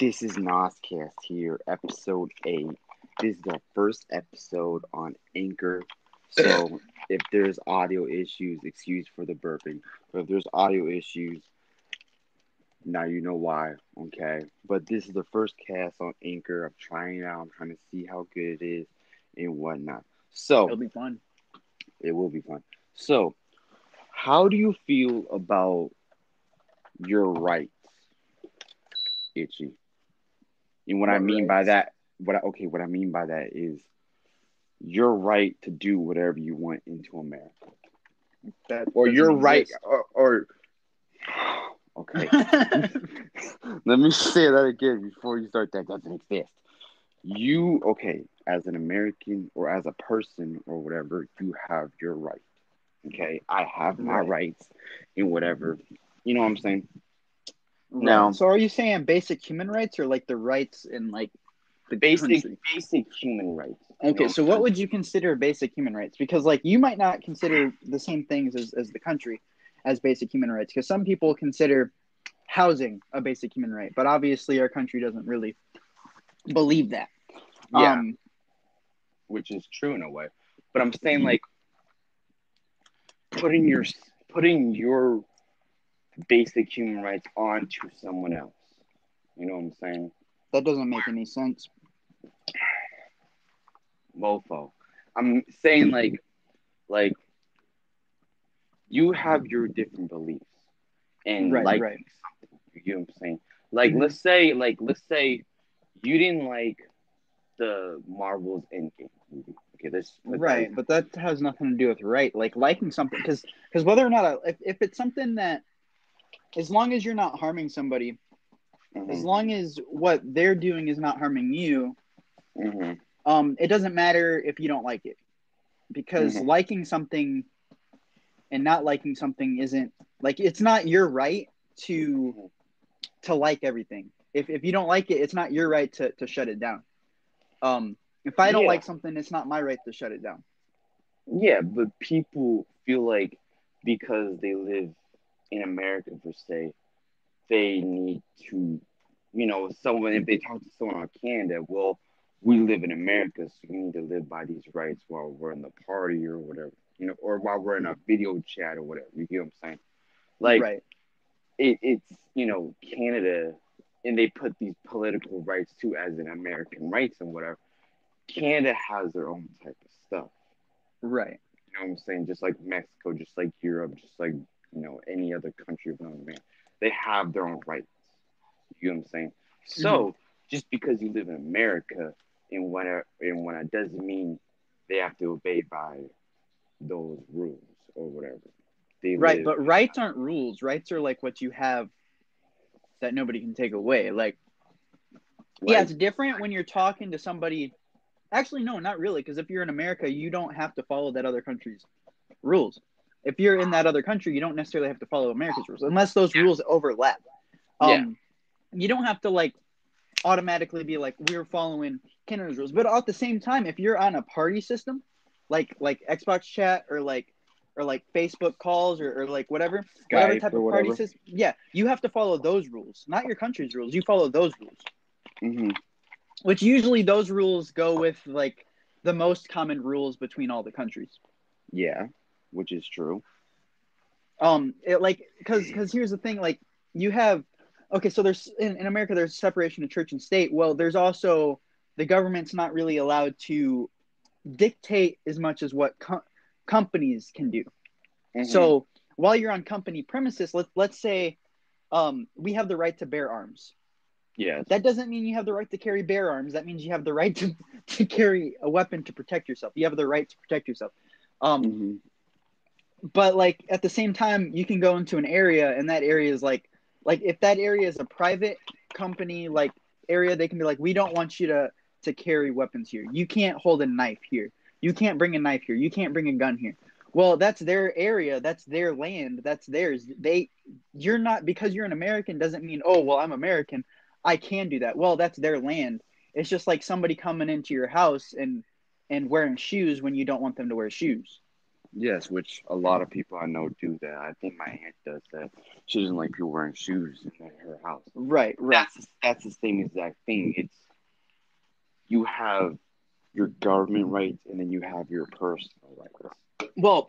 This is Noscast here, episode eight. This is the first episode on Anchor. So if there's audio issues, excuse for the burping. But if there's audio issues, now you know why, okay? But this is the first cast on Anchor. I'm trying it out. I'm trying to see how good it is and whatnot. So It'll be fun. it will be fun. So, how do you feel about your rights, Itchy? And what I mean by that, what I, okay, what I mean by that is your right to do whatever you want into America, That or your right, or, or okay. Let me say that again before you start. That doesn't exist. You okay? As an American or as a person or whatever, you have your right. Okay, I have my Right. rights in whatever. You know what I'm saying? Now- so are you saying basic human rights or like the rights in like the Basic, country? basic human rights. Okay, so what would you consider basic human rights? Because like you might not consider the same things as, as the country as basic human rights. Because some people consider housing a basic human right, but obviously our country doesn't really believe that. Yeah. Um, which is true in a way. But I'm saying like putting your putting your basic human rights onto someone else. You know what I'm saying? that doesn't make any sense. Mofo. I'm saying like like you have your different beliefs and Right, like right. You know what I'm saying? Like let's say like let's say you didn't like the Marvel's Endgame movie. Okay, let's Right, but that has nothing to do with right. Like liking something, because because whether or not a, if if it's something that, as long as you're not harming somebody, Mhm, as long as what they're doing is not harming you, mhm. um, it doesn't matter if you don't like it, because Mhm. liking something and not liking something isn't like it's not your right to Mhm. to like everything. If if you don't like it, it's not your right to to shut it down. Um, if I don't Yeah. like something, it's not my right to shut it down. Yeah, but people feel like because they live in America per se, they need to, you know, someone if they talk to someone on Canada, well, we live in America, so we need to live by these rights while we're in the party or whatever, you know, or while we're in a video chat or whatever. You get what I'm saying? Like right. it, it's you know Canada, and they put these political rights too as in American rights and whatever. Canada has their own type of stuff. Right. You know what I'm saying? Just like Mexico, just like Europe, just like you know any other country of another man, they have their own rights. You know what I'm saying? So mm-hmm. just because you live in America and when it, and when it doesn't mean they have to obey by those rules or whatever. They Right, live- but rights aren't rules. Rights are like what you have that nobody can take away. Like, yeah, it's different when you're talking to somebody. Actually, no, not really, because if you're in America, you don't have to follow that other country's rules. If you're in that other country, you don't necessarily have to follow America's rules unless those rules overlap. Um, you don't have to like automatically be like we're following Canada's rules, but at the same time, if you're on a party system, like like Xbox chat or like or like Facebook calls or, or like whatever, whatever type of party system, yeah, you have to follow those rules, not your country's rules. You follow those rules, mm-hmm. which usually those rules go with like the most common rules between all the countries. yeah, which is true. um it like because because here's the thing like you have okay so there's in, in america there's separation of church and state. Well there's also the government's not really allowed to dictate as much as what co- companies can do. Mhm. so while you're on company premises let, let's say um, we have the right to bear arms. Yes, that doesn't mean you have the right to carry bear arms. That means you have the right to, to carry a weapon to protect yourself. You have the right to protect yourself. Um, Mhm. But like at the same time you can go into an area and that area is like like if that area is a private company like area they can be like we don't want you to to carry weapons here. You can't hold a knife here. You can't bring a knife here. You can't bring a gun here. Well that's their area. That's their land. That's theirs. They you're not because you're an american doesn't mean oh well i'm american. I can do that. Well that's their land. It's just like somebody coming into your house and and wearing shoes when you don't want them to wear shoes Yes, which a lot of people I know do that. I think my aunt does that. She doesn't like people wearing shoes in her house. Right, right. That's that's the same exact thing. It's you have your government rights and then you have your personal rights. Well,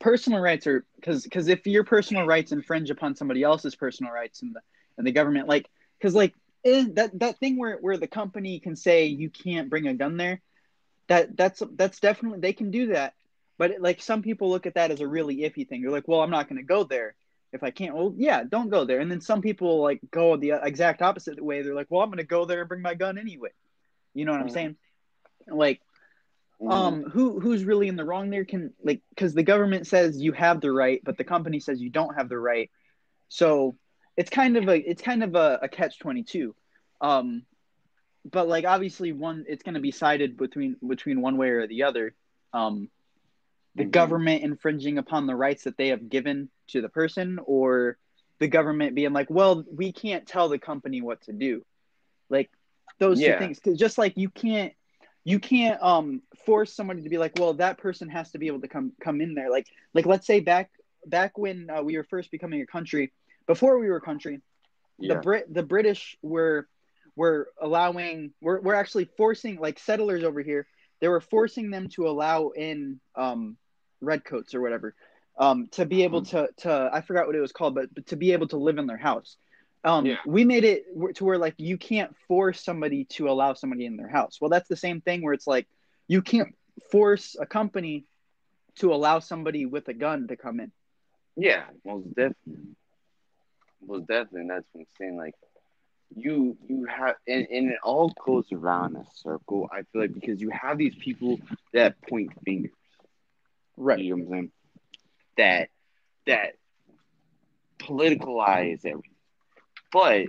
personal rights are because because if your personal rights infringe upon somebody else's personal rights and the and the government like because like eh, that that thing where where the company can say you can't bring a gun there that that's that's definitely they can do that but it, like some people look at that as a really iffy thing. They're like well i'm not going to go there if i can't. Well yeah don't go there. And then some people like go the exact opposite way. They're like well i'm going to go there and bring my gun anyway. You know what i'm Mhm. saying? Like Mm-hmm. um who who's really in the wrong there can like because the government says you have the right but the company says you don't have the right. So it's kind of a it's kind of a, a catch 22 um but like obviously one it's going to be sided between between one way or the other. Um the Mhm. government infringing upon the rights that they have given to the person or the government being like well we can't tell the company what to do like those Yeah. two things 'Cause just like you can't you can't um force somebody to be like well that person has to be able to come come in there like like let's say back back when uh, we were first becoming a country before we were a country yeah. the Brit the British were were allowing we're, we're actually forcing like settlers over here they were forcing them to allow in um redcoats or whatever um to be able to to I forgot what it was called but, but to be able to live in their house um Yeah. we made it to where like you can't force somebody to allow somebody in their house well that's the same thing where it's like you can't force a company to allow somebody with a gun to come in Yeah, most definitely. Most definitely. And that's what I'm saying. Like, you you have, and, and it all goes around a circle. I feel like because you have these people that point fingers. Right You know what I'm saying? That that politicalize everything, but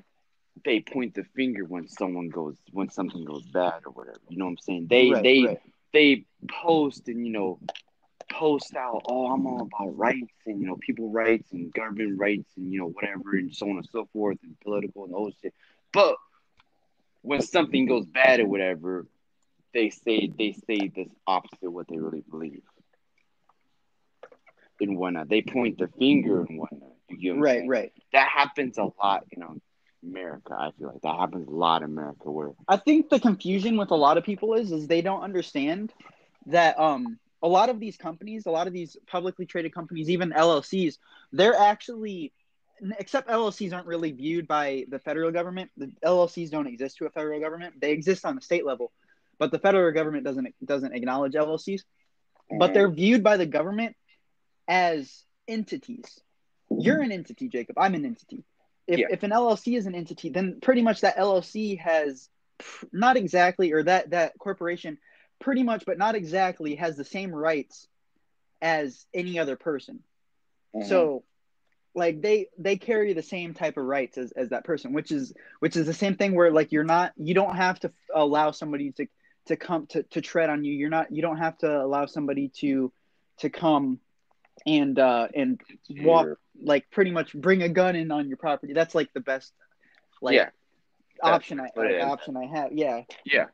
they point the finger when someone goes when something goes bad or whatever. You know what I'm saying? They right, they right. they post and you know post out oh i'm all about rights and you know people rights and government rights and you know whatever and so on and so forth and political and all this shit but when something goes bad or whatever they say they say this opposite of what they really believe and whatnot they point the finger and whatnot you right saying? right that happens a lot you know america i feel like that happens a lot in america where I think the confusion with a lot of people is is they don't understand that um a lot of these companies, a lot of these publicly traded companies, even LLCs, they're actually except LLCs aren't really viewed by the federal government. The LLCs don't exist to a federal government. They exist on the state level, but the federal government doesn't doesn't acknowledge LLCs. But they're viewed by the government as entities. You're an entity, Jacob. I'm an entity. If, Yeah. if an LLC is an entity, then pretty much that LLC has pr- not exactly, or that that corporation, pretty much, but not exactly, has the same rights as any other person. Mhm. So, like they they carry the same type of rights as, as that person, which is which is the same thing where like you're not you don't have to allow somebody to to come to, to tread on you. You're not you don't have to allow somebody to to come and uh and walk like pretty much bring a gun in on your property. That's like the best like yeah option I what it like, is. option I have. Yeah. Yeah,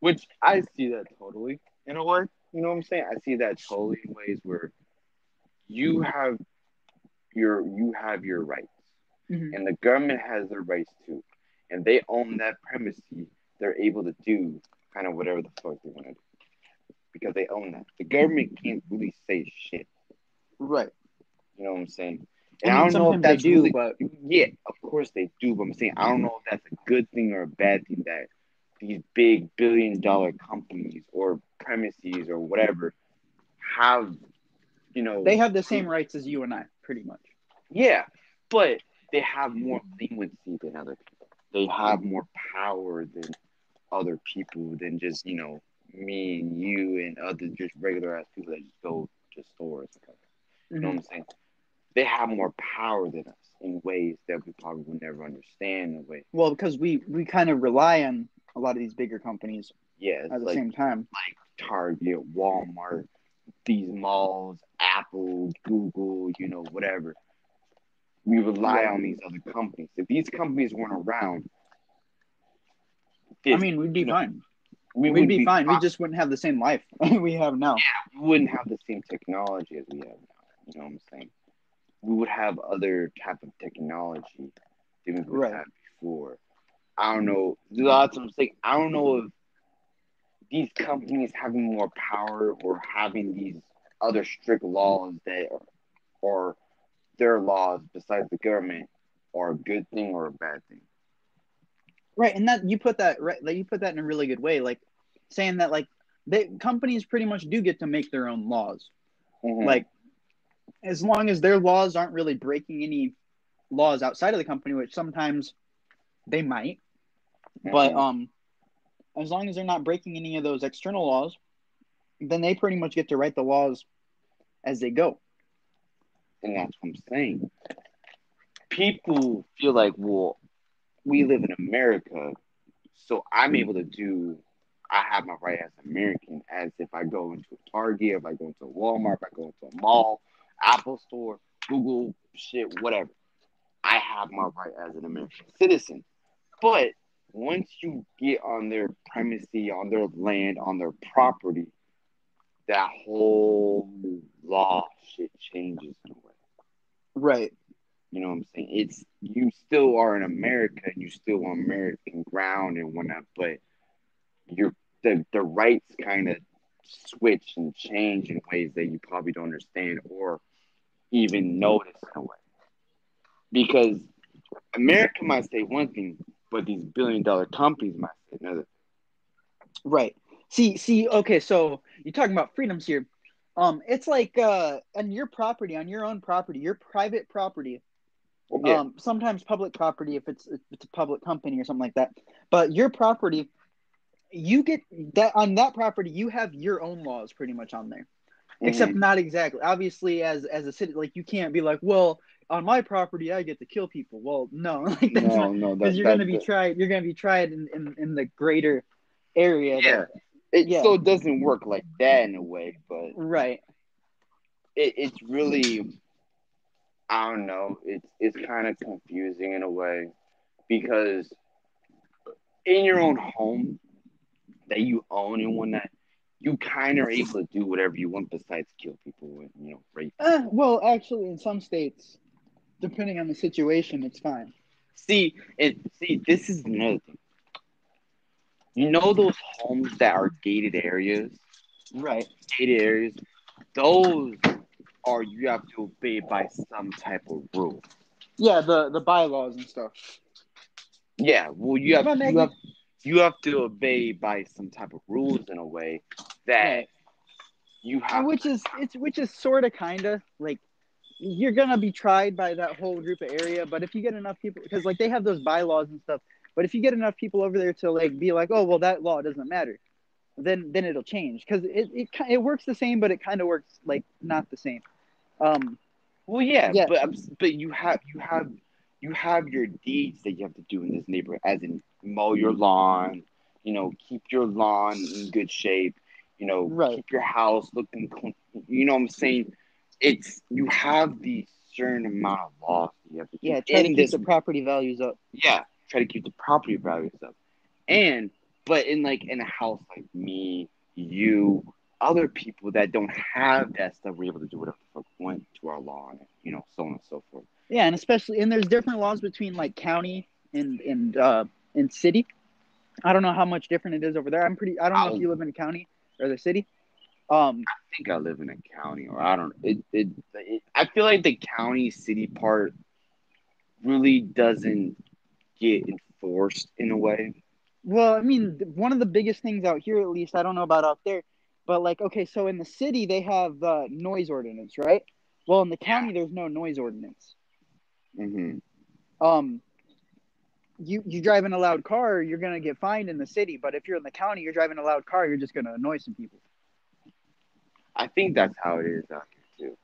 which I see that totally in a way. You know what I'm saying? I see that totally in ways where you have your you have your rights, Mhm. and the government has their rights too, and they own that premises. They're able to do kind of whatever the fuck they want to do because they own that. The government can't really say shit. Right. You know what I'm saying? And I, mean, don't know if sometimes they that's do, really, but yeah, of course they do. But I'm saying I don't know if that's a good thing or a bad thing that these big billion dollar companies or premises or whatever have, you know, they have the same rights as you and I, pretty much. yeah, but they have more leniency than other people. They have more power than other people than just you know me and you and other just regular ass people that just go to stores. You know what I'm saying? They have more power than us in ways that we probably would never understand. In way, Well, because we we kind of rely on a lot of these bigger companies yeah, at the like same time. Like Target, Walmart, these malls, Apple, Google, you know, whatever. We rely on these other companies. If these companies weren't around, I mean, we'd be you know, fine. we would be, be fine. We just wouldn't have the same life we have now. Yeah, we wouldn't have the same technology as we have now. You know what I'm saying? We would have other type of technology than we right. have before. I don't know. Lots of saying. I don't know if these companies having more power or having these other strict laws that are, or their laws besides the government are a good thing or a bad thing. Right, and that you put that right, like you put that in a really good way, like saying that like they companies pretty much do get to make their own laws, mm-hmm. like as long as their laws aren't really breaking any laws outside of the company, which sometimes they might, mm-hmm. but um, as long as they're not breaking any of those external laws, then they pretty much get to write the laws as they go. And that's what I'm saying. People feel like, well, we live in America, so I'm able to do. I have my right as American, as if I go into a Target, if I go into a Walmart, if I go into a mall, Apple Store, Google, shit, whatever. I have my right as an American citizen. But once you get on their primacy, on their land, on their property, that whole law shit changes in a way. Right. You know what I'm saying? It's you still are in America and you still on American ground and whatnot, but you're the the rights kind of switch and change in ways that you probably don't understand or even notice in a way. Because America might say one thing, but these billion dollar companies might say another. Right. See, see, okay, so you're talking about freedoms here. Um, it's like uh on your property, on your own property, your private property, yeah. Um, sometimes public property if it's if it's a public company or something like that. But your property, you get that on that property, you have your own laws pretty much on there. Mm-hmm. Except not exactly. Obviously, as as a city, like you can't be like, well, on my property, I get to kill people. Well, no, like that's no, not, no, because you're gonna be tried. You're gonna be tried in, in, in the greater area. Yeah, that, it yeah. still doesn't work like that in a way, but right. It, it's really I don't know. It's it's kind of confusing in a way because in your own home that you own and whatnot, you kind of are able to do whatever you want besides kill people and you know rape. Uh, well, actually, in some states, depending on the situation, it's fine. See, it see this is another thing. You know those homes that are gated areas, right? Gated areas. Those or you have to obey by some type of rule. Yeah, the the bylaws and stuff. Yeah, well, you have, you have you have to obey by some type of rules in a way that you have, which is it's which is sort of kind of like you're gonna be tried by that whole group of area. But if you get enough people, because like they have those bylaws and stuff. But if you get enough people over there to like be like, oh well, that law doesn't matter, then then it'll change because it, it it works the same, but it kind of works like not the same. Um, well, yeah, yeah, but but you have you have you have your deeds that you have to do in this neighborhood, as in mow your lawn, you know, keep your lawn in good shape, you know, right. keep your house looking clean. You know what I'm saying? It's you have the certain amount of laws you have to keep. Yeah, try to keep this, the property values up. Yeah, try to keep the property values up, and but in like in a house like me, you, other people that don't have that stuff we're able to do whatever the fuck went to our lawn, you know so on and so forth. Yeah, and especially and there's different laws between like county and and uh and city. I don't know how much different it is over there. I'm pretty. I don't know I'll, if you live in a county or the city. Um, I think I live in a county, or I don't. It, it, it I feel like the county city part really doesn't get enforced in a way. Well, I mean, one of the biggest things out here, at least, I don't know about out there, but like, okay, so in the city they have uh, noise ordinance, right? Well, in the county there's no noise ordinance. Mm-hmm. Um, you you drive in a loud car, you're gonna get fined in the city. But if you're in the county, you're driving a loud car, you're just gonna annoy some people. I think that's how it is out here too.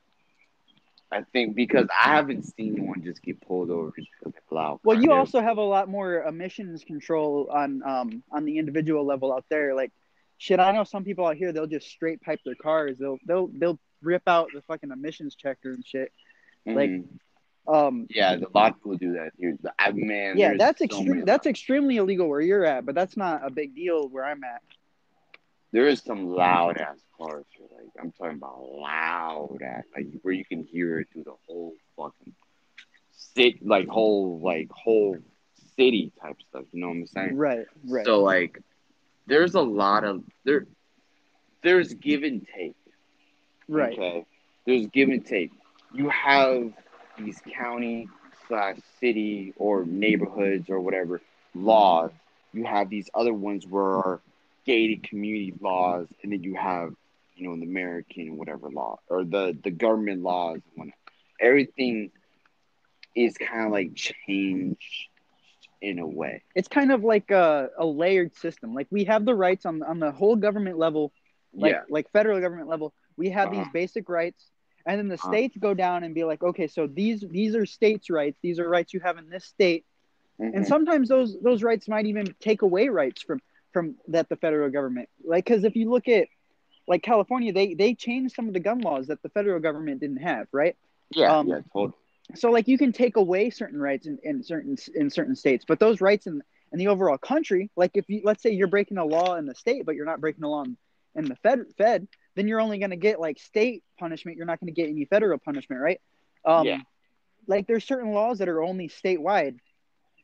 I think because I haven't seen one just get pulled over loud. Well, you also have a lot more emissions control on um on the individual level out there. Like shit, I know some people out here they'll just straight pipe their cars. They'll they'll they'll rip out the fucking emissions checker and shit. Mm-hmm. Like um yeah, a lot of people do that here. I, man, yeah, that's so extreme. That's extremely illegal where you're at, but that's not a big deal where I'm at. there is some loud ass cars here. Like I'm talking about loud ass, like where you can hear it through the whole fucking city, like whole like whole city type stuff. You know what I'm saying? Right, right. So like, there's a lot of there. There's give and take. right. Okay. There's give and take. You have these county slash city or neighborhoods or whatever laws. You have these other ones where are gated community laws, and then you have, you know, the American whatever law or the the government laws and. Everything is kind of like changed in a way. It's kind of like a, a layered system. Like we have the rights on on the whole government level, like yeah. like federal government level. We have these Uh-huh. basic rights, and then the states go down and be like, okay, so these these are states' rights. These are rights you have in this state, and Mhm. sometimes those those rights might even take away rights from from that the federal government. Like because if you look at like California, they they changed some of the gun laws that the federal government didn't have, right? yeah, um, yeah, totally. so like you can take away certain rights in, in certain in certain states but those rights in in the overall country like if you let's say you're breaking a law in the state but you're not breaking a law in, in the fed fed then you're only going to get like state punishment. You're not going to get any federal punishment right? Um Yeah. like there's certain laws that are only statewide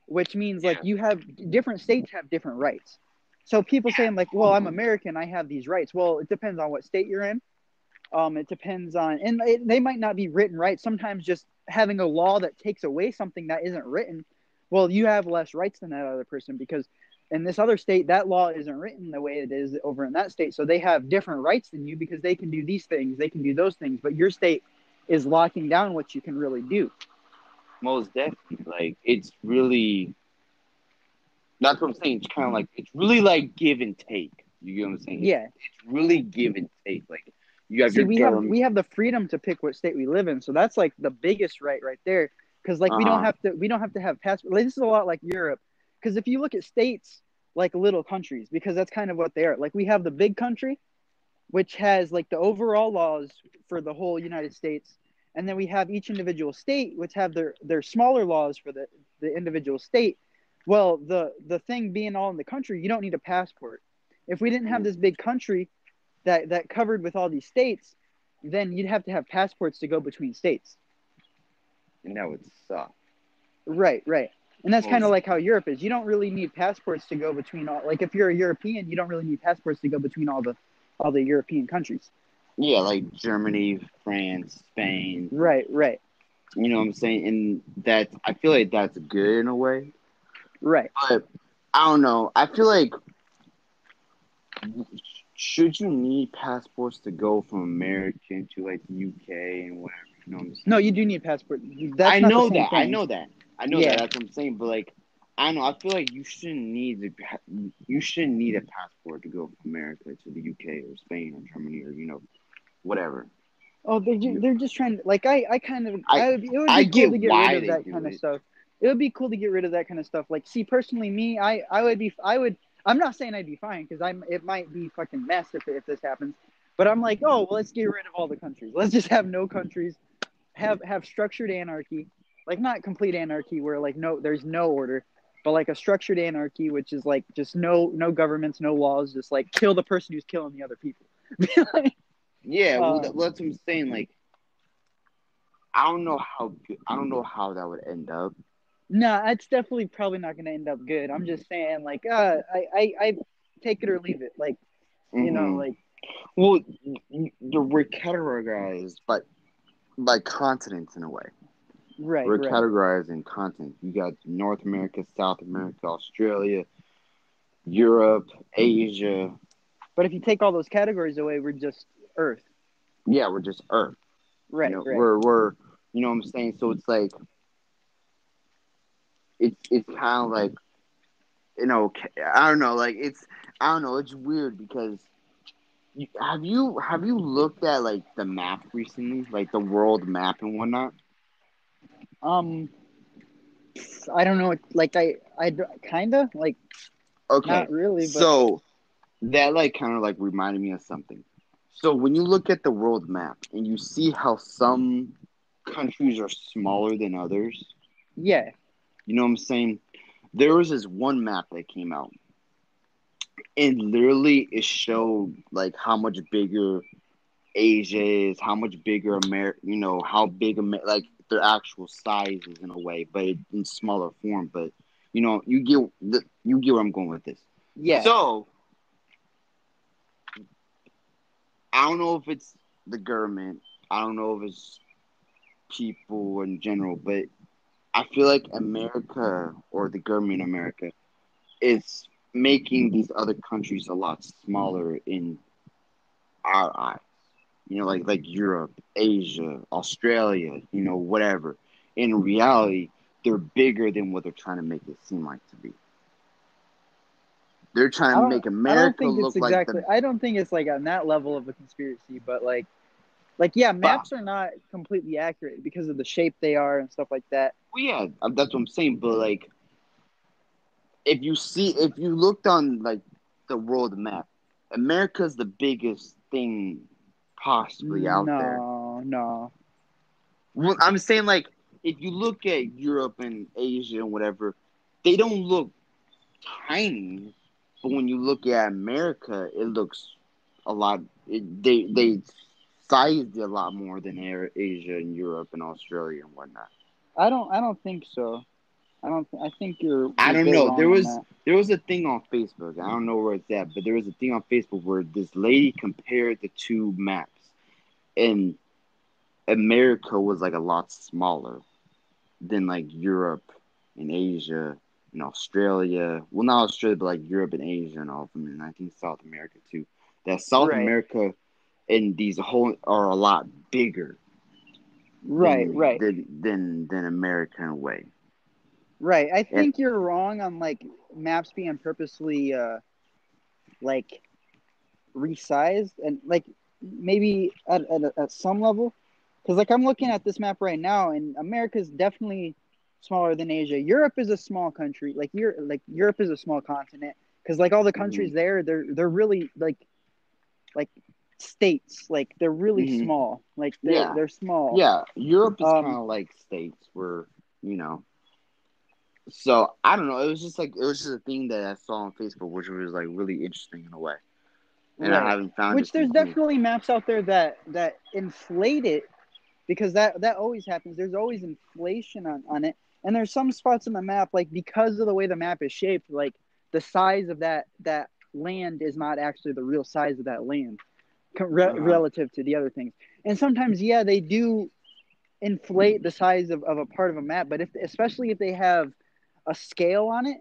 which means like you have different states have different rights. So people saying like well i'm american i have these rights. Well it depends on what state you're in. Um, it depends on, and it, they might not be written right. Sometimes just having a law that takes away something that isn't written, well, you have less rights than that other person because in this other state, that law isn't written the way it is over in that state. So they have different rights than you because they can do these things, they can do those things, but your state is locking down what you can really do. Most definitely. Like it's really that's what I'm saying. It's kind of like it's really like give and take. You get what I'm saying? Yeah. It's really give and take. Like you have See, your we have we have the freedom to pick what state we live in, so that's like the biggest right right there. Because like we don't Uh-huh. have to we don't have to have passport. Like, this is a lot like Europe. Because if you look at states like little countries, because that's kind of what they are. Like we have the big country, which has like the overall laws for the whole United States, and then we have each individual state, which have their their smaller laws for the the individual state. Well, the the thing being all in the country, you don't need a passport. If we didn't have this big country that that covered with all these states, then you'd have to have passports to go between states. and that would suck. Right, right. And that's kind of like how Europe is. You don't really need passports to go between all like if you're a European, you don't really need passports to go between all the all the European countries. Yeah, like Germany, France, Spain. Right, right. You know what I'm saying? And that I feel like that's good in a way. Right. But I don't know. I feel like should you need passports to go from American to like the UK and whatever? You know what I'm saying? No, you do need passport. That's I know that. I know that. I know Yeah. that. That's what I'm saying. But like, I don't know. I feel like you shouldn't need to. You shouldn't need a passport to go from America to the UK or Spain or Germany or you know, whatever. Oh, they're ju- they're just trying to like I I kind of I- I, would, it would be I cool get to get rid of that kind of stuff. It would be cool to get rid of that kind of stuff. Like, see, personally, me, I I would be I would I'm not saying I'd be fine because I'm it might be fucking mess if if this happens, but I'm like, oh, well, let's get rid of all the countries. Let's just have no countries, have have structured anarchy, like not complete anarchy where like no there's no order, but like a structured anarchy, which is like just no no governments, no laws, just like kill the person who's killing the other people. Yeah, well, that- that's what I'm saying. Like, I don't know how. I don't know how that would end up. No, it's definitely probably not going to end up good. I'm just saying, like, uh, I, I, I take it or leave it. Like, you know, Mhm. like, well, the we're categorized by by continents in a way. Right, we're right. categorized in continents. You got North America, South America, Australia, Europe, Asia. But if you take all those categories away, we're just Earth. Yeah, we're just Earth. Right, you know, right. We're we're you know what I'm saying. So it's like it's it's kind of like you know I don't know like it's I don't know it's weird because you, have you have you looked at like the map recently like the world map and whatnot. Um, I don't know. Like, I, I kind of like Okay, not really, but So that like kind of like reminded me of something. So when you look at the world map and you see how some countries are smaller than others, yeah, you know what I'm saying? There was this one map that came out and literally it showed like how much bigger Asia is, how much bigger America, you know, how big Amer- like their actual sizes in a way, but in smaller form. But you know, you get the, you get where I'm going with this. Yeah. So I don't know if it's the government. I don't know if it's people in general, but I feel like America or the government in America is making these other countries a lot smaller in our eyes. You know, like like Europe, Asia, Australia, you know, whatever. In reality, they're bigger than what they're trying to make it seem like to be. They're trying to make I don't America think look it's like exactly. the I don't think it's like on that level of a conspiracy, but like, like yeah, maps are not completely accurate because of the shape they are and stuff like that. Well, yeah, uh, that's what I'm saying. But like, if you see, if you looked on like the world map, America's the biggest thing possibly out there. No, no. Well, I'm saying like, if you look at Europe and Asia and whatever, they don't look tiny. But when you look at America, it looks a lot. It, they they sized a lot more than Asia and Europe and Australia and whatnot. I don't. I don't think so. I don't. I think you're. I don't know. There was that. there was a thing on Facebook. I don't know where it's at, but there was a thing on Facebook where this lady compared the two maps, and America was like a lot smaller than like Europe and Asia and Australia. Well, not Australia, but like Europe and Asia and all of them, and I think South America too. That South Right. America and these whole are a lot bigger, Right. than, Right. than than than America in a way. Right. I think you're wrong on like maps being purposely uh like resized and like maybe at at, at some level because like I'm looking at this map right now and America's definitely smaller than Asia. Europe is a small country. Like you're like Europe is a small continent because like all the countries there they're they're really like like states like they're really Mhm. small like they're, Yeah. they're small Yeah, Europe is Um, kind of like states where you know. So I don't know. It was just like it was just a thing that I saw on Facebook, which was like really interesting in a way, and I haven't found which there's definitely maps out there that that inflate it because that that always happens. There's always inflation on, on it. And there's some spots in the map like because of the way the map is shaped like the size of that that land is not actually the real size of that land re- Uh-huh. relative to the other things. And sometimes yeah they do inflate the size of, of a part of a map but if especially if they have a scale on it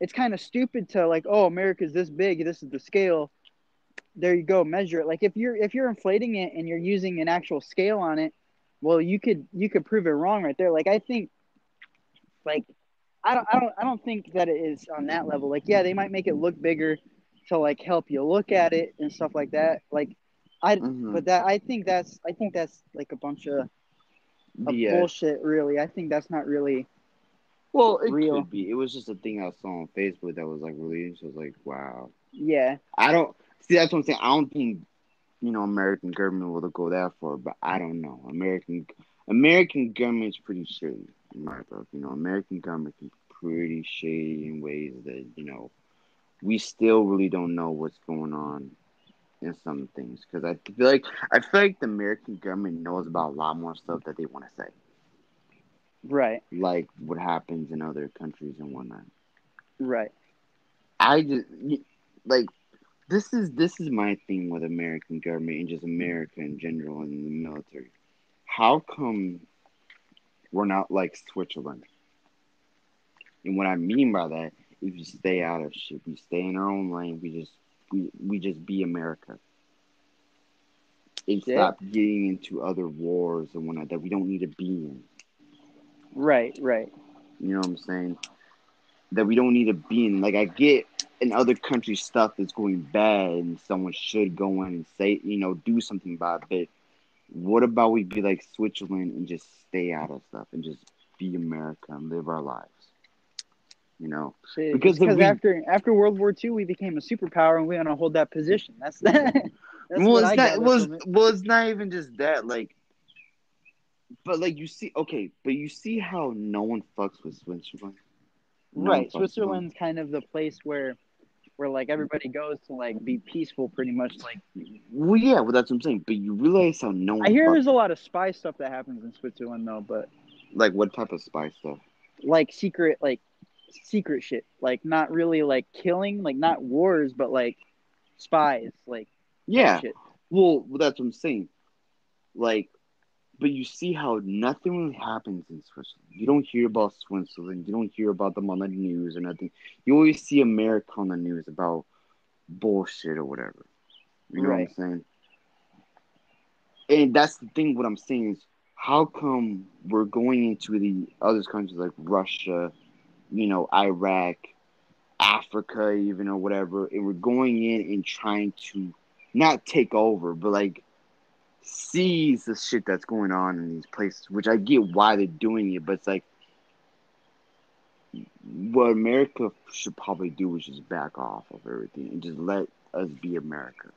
it's kind of stupid to like oh america's this big this is the scale there you go measure it like if you're if you're inflating it and you're using an actual scale on it well you could you could prove it wrong right there like i think like i don't i don't i don't think that it is on that level like yeah they might make it look bigger to like help you look at it and stuff like that like i Mhm. but that i think that's i think that's like a bunch of, of Yeah. bullshit really i think that's not really Well, it real. could be. It was just a thing I saw on Facebook that was like really interesting. I was like, wow. yeah I don't see. That's what I'm saying. I don't think you know American government will go that far, but I don't know. American American government's pretty shady in my book. You know, American government be pretty shady in ways that you know we still really don't know what's going on in some things because I feel like I feel like the American government knows about a lot more stuff that they want to say, right like what happens in other countries and whatnot. right I just like this is this is my thing with American government and just America in general and the military. How come we're not like Switzerland? And what I mean by that is we stay out of shit. We stay in our own lane. We just we we just be America. And Yeah. stop getting into other wars and whatnot that we don't need to be in. right right You know what I'm saying? That we don't need to be in. Like I get in other countries stuff that's going bad and someone should go in and say, you know, do something about it. But what about we be like Switzerland and just stay out of stuff and just be America and live our lives? You know? Shit, Because because we- after after World War II, we became a superpower and we want to hold that position. That's that. That's well, it's I not. gather Was it. well, it's not even just that. Like, but like you see, okay, but you see how no one fucks with Switzerland. No right. fucks with them. Switzerland's kind of the place where where like everybody goes to like be peaceful, pretty much. Like Well, yeah, well, that's what I'm saying. But you realize how no one. I hear there's a lot of spy stuff that happens in Switzerland though, but like what type of spy stuff? like secret like secret shit, like not really like killing, like not wars, but like spies, like Yeah. shit. Well, well, that's what I'm saying. Like, but you see how nothing really happens in Switzerland. You don't hear about Switzerland. You don't hear about them on the news or nothing. You always see America on the news about bullshit or whatever. You know Right. what I'm saying? And that's the thing. What I'm saying is, how come we're going into the other countries like Russia, you know, Iraq, Africa, even or whatever, and we're going in and trying to not take over, but like seize the shit that's going on in these places, which I get why they're doing it, but it's like what America should probably do is just back off of everything and just let us be America.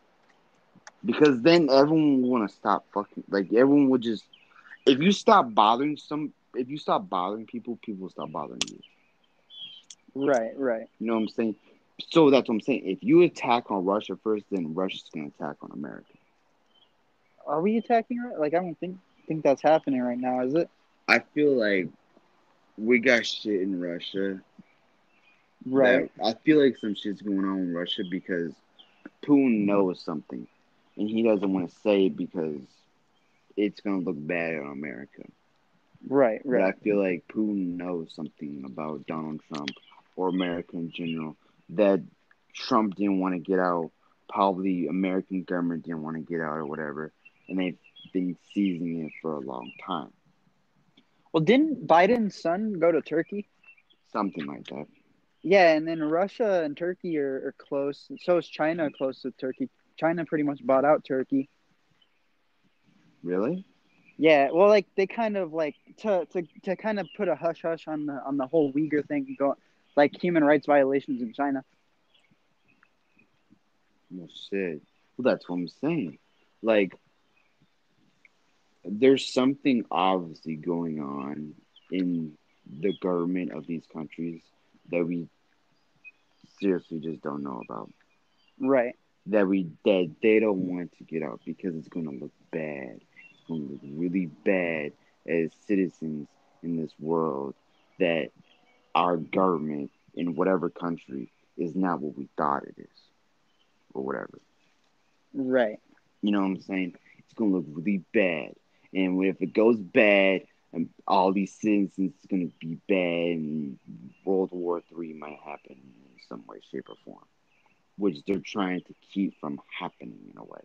Because then everyone will want to stop fucking like everyone would just if you stop bothering some if you stop bothering people, people will stop bothering you. Right, right. You know what I'm saying? So that's what I'm saying. If you attack on Russia first, then Russia's gonna attack on America. Are we attacking right? Like I don't think think that's happening right now, is it? I feel like we got shit in Russia. Right. I feel like some shit's going on in Russia because Putin knows something, and he doesn't want to say it because it's gonna look bad on America. Right, Right. But I feel like Putin knows something about Donald Trump or America in general that Trump didn't want to get out. Probably American government didn't want to get out or whatever, and they've been seizing it for a long time. Well, didn't Biden's son go to Turkey? Something like that. Yeah, and then Russia and Turkey are, are close. So is China close to Turkey. China pretty much bought out Turkey. Really? Yeah, well, like they kind of like to to, to kind of put a hush hush on the on the whole Uyghur thing, go like human rights violations in China. Well, shit. Well, that's what I'm saying. Like, there's something obviously going on in the government of these countries that we seriously just don't know about. Right. That we that they don't want to get out because it's going to look bad. It's going to look really bad as citizens in this world that our government in whatever country is not what we thought it is, or whatever. Right. You know what I'm saying? It's gonna look really bad, and if it goes bad, and all these citizens it's gonna be bad, and World War Three might happen in some way, shape, or form, which they're trying to keep from happening in a way.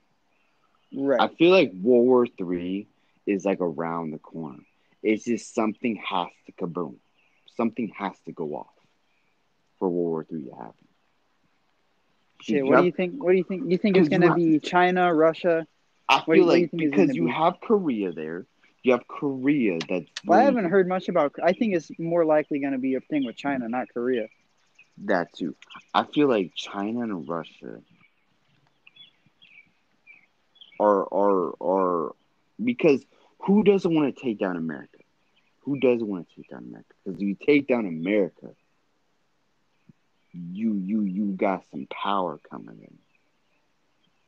Right. I feel like World War Three is like around the corner. It's just something has to kaboom, something has to go off for World War Three to happen. Shit, what do you think? What do you think? You think it's gonna be China, Russia? I feel you- what do you like because you be? have Korea there, you have Korea that's. Well, I haven't heard much about. I think it's more likely gonna be a thing with China, not Korea. that too. I feel like China and Russia are are are because who doesn't want to take down America? Who doesn't want to take down America? Because if you take down America, you you you got some power coming in.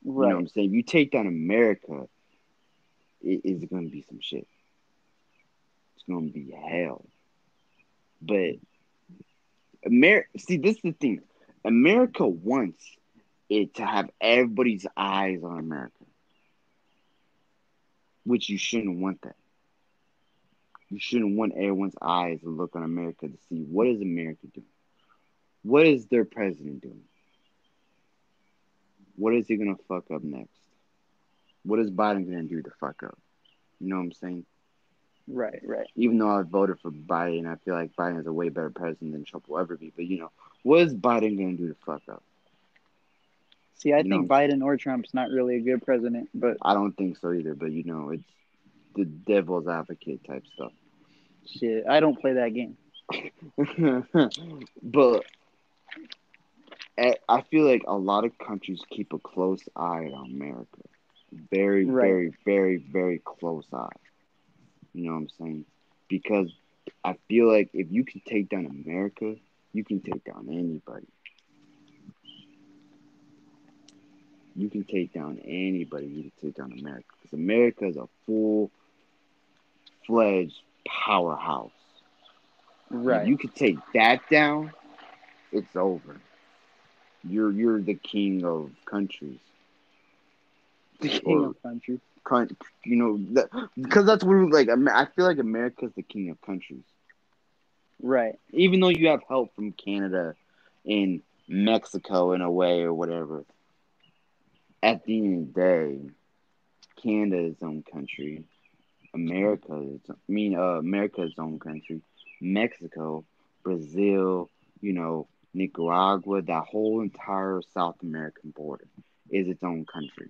You know what I'm saying? If you take down America, it is going to be some shit. It's going to be hell. But America, see, this is the thing. America wants it to have everybody's eyes on America, which you shouldn't want that. You shouldn't want everyone's eyes to look on America to see what is America doing. What is their president doing? What is he gonna fuck up next? What is Biden gonna do to fuck up? You know what I'm saying? Right. Right. Even though I voted for Biden, I feel like Biden is a way better president than Trump will ever be. But you know, what is Biden gonna do to fuck up? See, I You think know- Biden or Trump's not really a good president, but I don't think so either. But you know, it's the devil's advocate type stuff. shit, I don't play that game. but I- I feel like a lot of countries keep a close eye on America. Very, Right. very, very, very close eye. You know what I'm saying? Because I feel like if you can take down America, you can take down anybody. you can take down anybody. You can take down America because America is a full fledged powerhouse. Right. If you can take that down, it's over. You're you're the king of countries. the king or- of countries. Coun- You know, that, because that's what like I feel like America's the king of countries. Right. Even though you have help from Canada and Mexico in a way or whatever, at the end of the day, Canada is its own country. America is, I mean, uh, America is its own country. Mexico, Brazil, you know, Nicaragua, that whole entire South American border is its own country.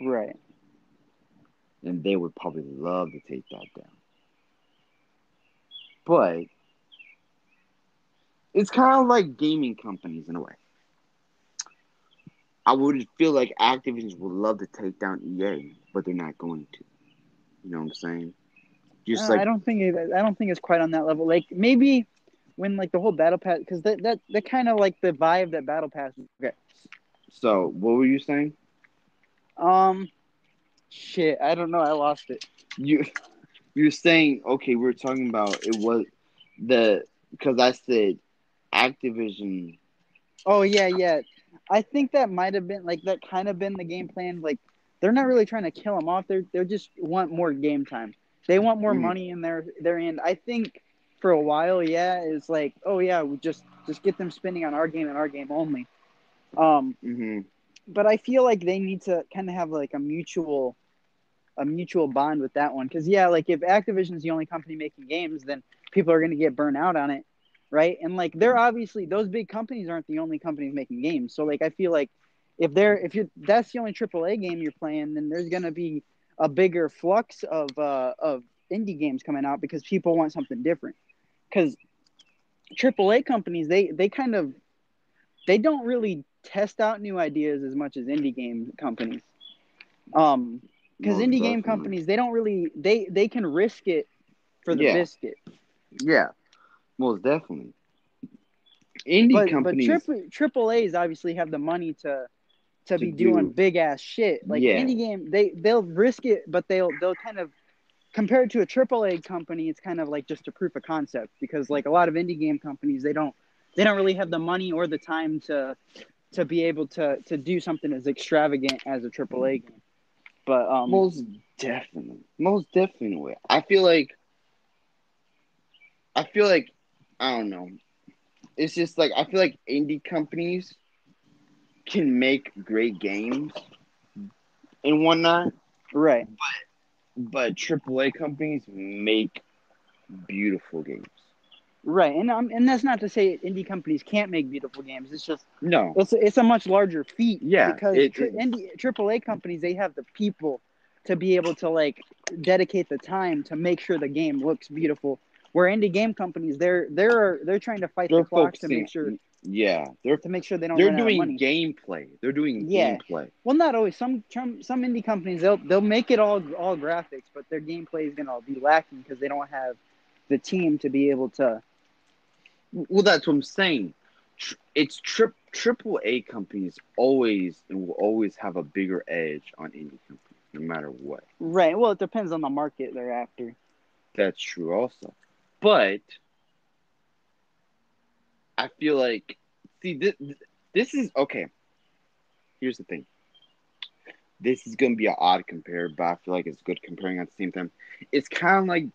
Right. And they would probably love to take that down. But it's kind of like gaming companies in a way. I would feel like Activision would love to take down EA, but they're not going to. You know what I'm saying? Just Uh, like I don't think it, I don't think it's quite on that level. Like maybe when like the whole battle pass because that that that kind of like the vibe that battle pass. Okay. so. What were you saying? Um, shit. I don't know. I lost it. You you're saying okay? We are talking about it was the because I said Activision. Oh yeah, yeah. I think that might have been like that kind of been the game plan. Like they're not really trying to kill him off. They're they just want more game time. They want more Mhm. money in their their end. I think for a while, yeah, it's like oh yeah, we just just get them spending on our game and our game only. Um, hmm but I feel like they need to kind of have like a mutual a mutual bond with that one because yeah, like if Activision's the only company making games, then people are going to get burnt out on it, right? And like they're obviously those big companies aren't the only companies making games. So like I feel like if they're if you that's the only AAA game you're playing, then there's going to be a bigger flux of uh, of indie games coming out because people want something different. Because AAA companies they they kind of they don't really test out new ideas as much as indie game companies. Um, because indie game companies they don't really they they can risk it for the Yeah. biscuit. Yeah, most definitely. Indie But companies. but triple triple A's obviously have the money to to, To be doing big ass shit. Like Yeah. indie game they they'll risk it, but they'll they'll kind of compared to a triple A company, it's kind of like just a proof of concept because like a lot of indie game companies they don't they don't really have the money or the time to to be able to to do something as extravagant as a triple A game. But um Most definitely. Most definitely. I feel like I feel like I don't know. It's just like I feel like indie companies can make great games and whatnot, right. but AAA companies make beautiful games. Right. And um, and that's not to say indie companies can't make beautiful games. It's just No. it's a, it's a much larger feat. Yeah, because it tri- indie AAA companies they have the people to be able to like dedicate the time to make sure the game looks beautiful. Where indie game companies they're they're they're trying to fight They're the clock to make sure Yeah, they have to make sure they don't they're run out of doing gameplay. They're doing Yeah. gameplay. Well, not always. Some some some indie companies they'll they'll make it all all graphics, but their gameplay is gonna be lacking because they don't have the team to be able to. Well, that's what I'm saying. It's trip triple A companies always and will always have a bigger edge on indie companies, no matter what. Right. Well, it depends on the market they're after. That's true, also. But I feel like, see, this this is okay. Here's the thing. This is gonna be an odd compare, but I feel like it's good comparing at the same time. It's kind of like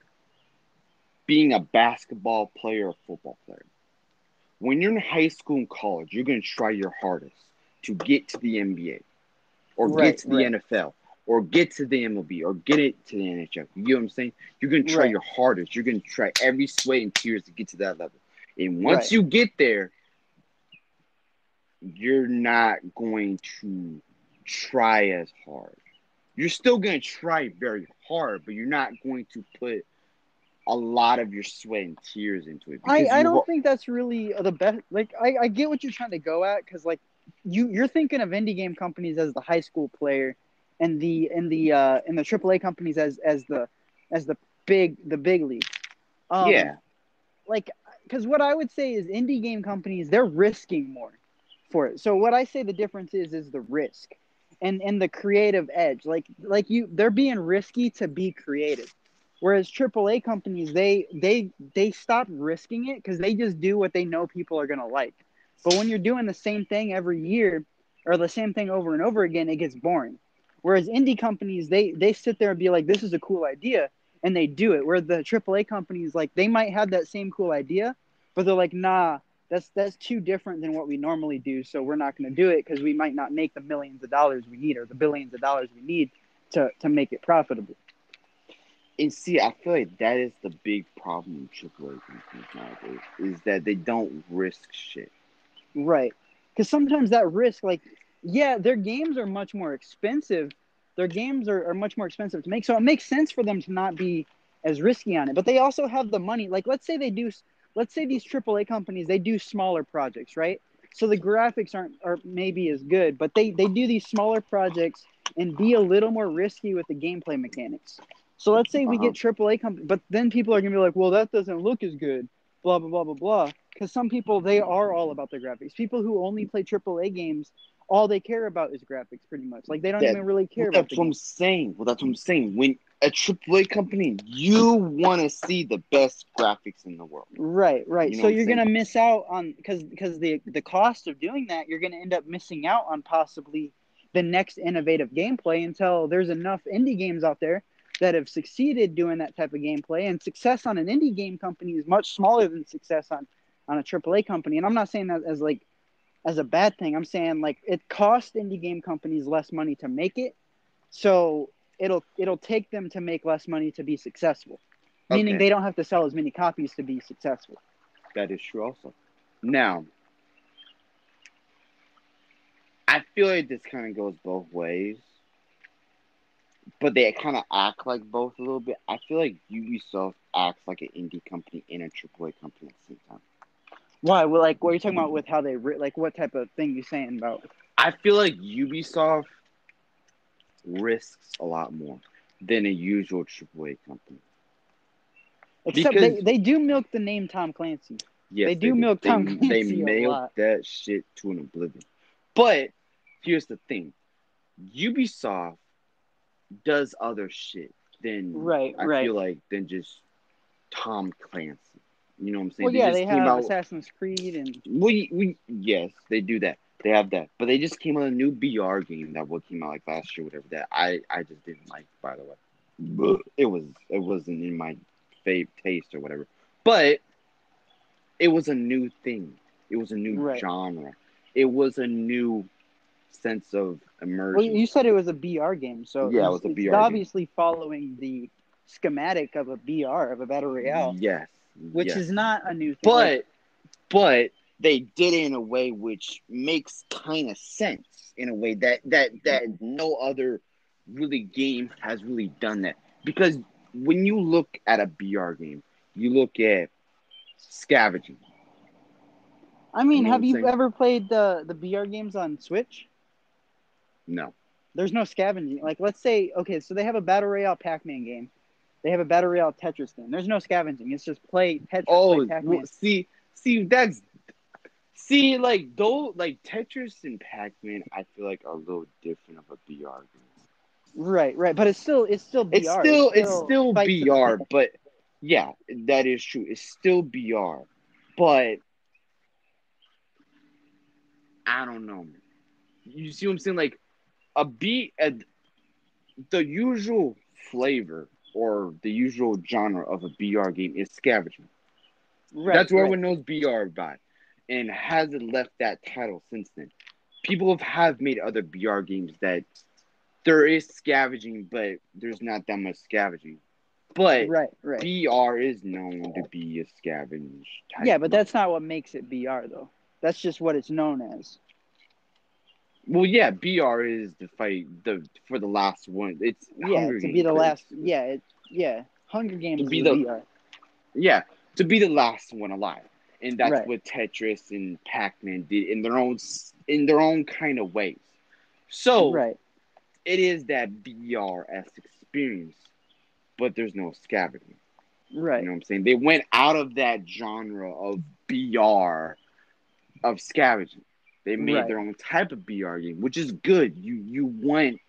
being a basketball player or football player. When you're in high school and college, you're gonna try your hardest to get to the NBA, or Right, get to the right. NFL, or get to the MLB, or get it to the NHL. You know what I'm saying? You're gonna try Right. your hardest. You're gonna try every sweat and tears to get to that level. And once Right. you get there, you're not going to try as hard. You're still going to try very hard, but you're not going to put a lot of your sweat and tears into it. I, I don't think that's really the best. Like I, I get what you're trying to go at because like you you're thinking of indie game companies as the high school player, and the and the uh and the AAA companies as as the as the big the big league. Um, yeah, Like because what I would say is indie game companies they're risking more for it. So what I say the difference is is the risk. and and the creative edge. Like like you, they're being risky to be creative. Whereas AAA companies, they they they stop risking it because they just do what they know people are gonna like. But when you're doing the same thing every year or the same thing over and over again, it gets boring. Whereas indie companies, they they sit there and be like, "This is a cool idea," and they do it. Where the AAA companies, like, they might have that same cool idea, but they're like, "Nah, that's that's too different than what we normally do, so we're not going to do it because we might not make the millions of dollars we need or the billions of dollars we need to to make it profitable." And see, I feel like that is the big problem with AAA companies nowadays is that they don't risk shit. Right. Because sometimes that risk, like, yeah, their games are much more expensive. Their games are, are much more expensive to make. So it makes sense for them to not be as risky on it. But they also have the money. Like, let's say they do, let's say these AAA companies, they do smaller projects, right? So the graphics aren't are maybe as good, but they, they do these smaller projects and be a little more risky with the gameplay mechanics. So let's say we get AAA company, but then people are gonna be like, well, that doesn't look as good, blah blah blah blah blah. Because some people they are all about their graphics. People who only play AAA games, all they care about is graphics, pretty much. Like they don't That- even really care Well, about that's what I'm saying. Well, that's what I'm saying. When a AAA company, you want to see the best graphics in the world. Right, right. You know so you're saying? gonna miss out on because because the the cost of doing that, you're gonna end up missing out on possibly the next innovative gameplay until there's enough indie games out there that have succeeded doing that type of gameplay. And success on an indie game company is much smaller than success on on a AAA company. And I'm not saying that as like as a bad thing. I'm saying like it costs indie game companies less money to make it, so it'll it'll take them to make less money to be successful. Meaning they don't have to sell as many copies to be successful. That is true also. Now, I feel like this kind of goes both ways, but they kind of act like both a little bit. I feel like Ubisoft acts like an indie company and a AAA company at the same time. Why? Well, like, what are you talking about with how they ri- like? What type of thing you saying about? I feel like Ubisoft risks a lot more than a usual AAA company. Except Because- they, they do milk the name Tom Clancy. Yes, They do milk They, Tom Clancy a milk that shit to an oblivion. But here's the thing: Ubisoft does other shit than Right, I right. feel like than just Tom Clancy. You know what I'm saying? Well, yeah, just they came have out- Assassin's Creed and We we yes, they do that. They have that, but they just came out a new BR game that what came out like last year, whatever. That I I just didn't like. By the way, But it was it wasn't in my fave taste or whatever. But it was a new thing. It was a new Right. genre. It was a new sense of immersion. well, you said it was a BR game, so Yeah, it it's, was a it's BR game. obviously following the schematic of a BR of a battle royale, Yes, which yes. is not a new thing. But but they did it in a way which makes kind of sense in a way that that that no other really game has really done that because when you look at a BR game, you look at scavenging. I mean, You know have you saying? ever played the the BR games on Switch? No, There's no scavenging. Like, let's say, okay, so they have a battle royale Pac-Man game. They have a battle royale Tetris game. There's no scavenging. It's just play Tetris, oh, play see, see, that's see, like though, like Tetris and Pac Man, I feel like are a little different of a BR game. Right, right, but it's still it's still BR. It's still it's still to the BR, but yeah, that is true. It's still BR, but I don't know. You see what I'm saying? Like a beat, a, the usual flavor or the usual genre of a BR game is scavenging. Right, That's what right. everyone knows BR by, and hasn't left that title since then. People have, have made other BR games that there is scavenging, but there's not that much scavenging. But Right, right. BR is known to be a scavenge type. yeah, but that's not what makes it BR though. That's just what it's known as. Well, yeah. BR is the fight the for the last one. It's Yeah, Hunger to Games, be the last. Yeah, it, yeah. Hunger Games To be the- BR. Yeah, to be the last one alive, and that's Right. what Tetris and Pac-Man did in their own in their own kind of ways. So Right. it is that BRS experience, but there's no scavenging. Right. You know what I'm saying? They went out of that genre of BR of scavenging. They made Right. their own type of BR game, which is good. You you want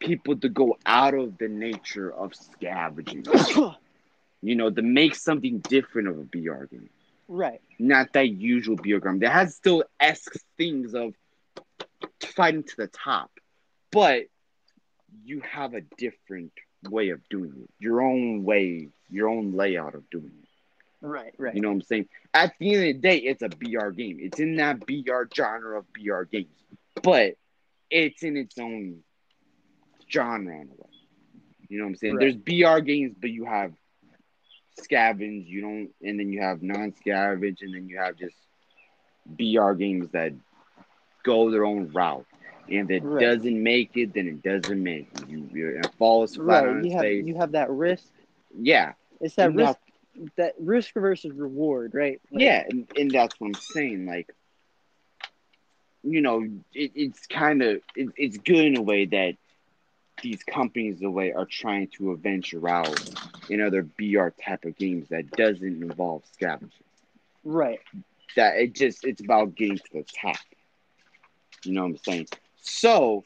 people to go out of the nature of scavenging. you know, to make something different of a BR game. right. Not that usual BR game. That has still esque things of fighting to the top. But you have a different way of doing it. Your own way, your own layout of doing it. Right. Right. You know what I'm saying? At the end of the day, it's a BR game. It's in that BR genre of BR games, but it's in its own genre in a way. You know what I'm saying? Right. There's BR games, but you have scavenge, you don't, and then you have non-scavenge, and then you have just BR games that go their own route. And if it Right. doesn't make it, then it doesn't make it. You, you it falls flat on right. its You have face. you have that risk. yeah, It's that risk. That risk versus reward, right? Like, yeah, and, and that's what I'm saying. Like, you know, it, it's kind of it, it's good in a way that these companies, the way, are trying to venture out in other BR type of games that doesn't involve scavenging. Right. That it just it's about getting to the top. You know what I'm saying? So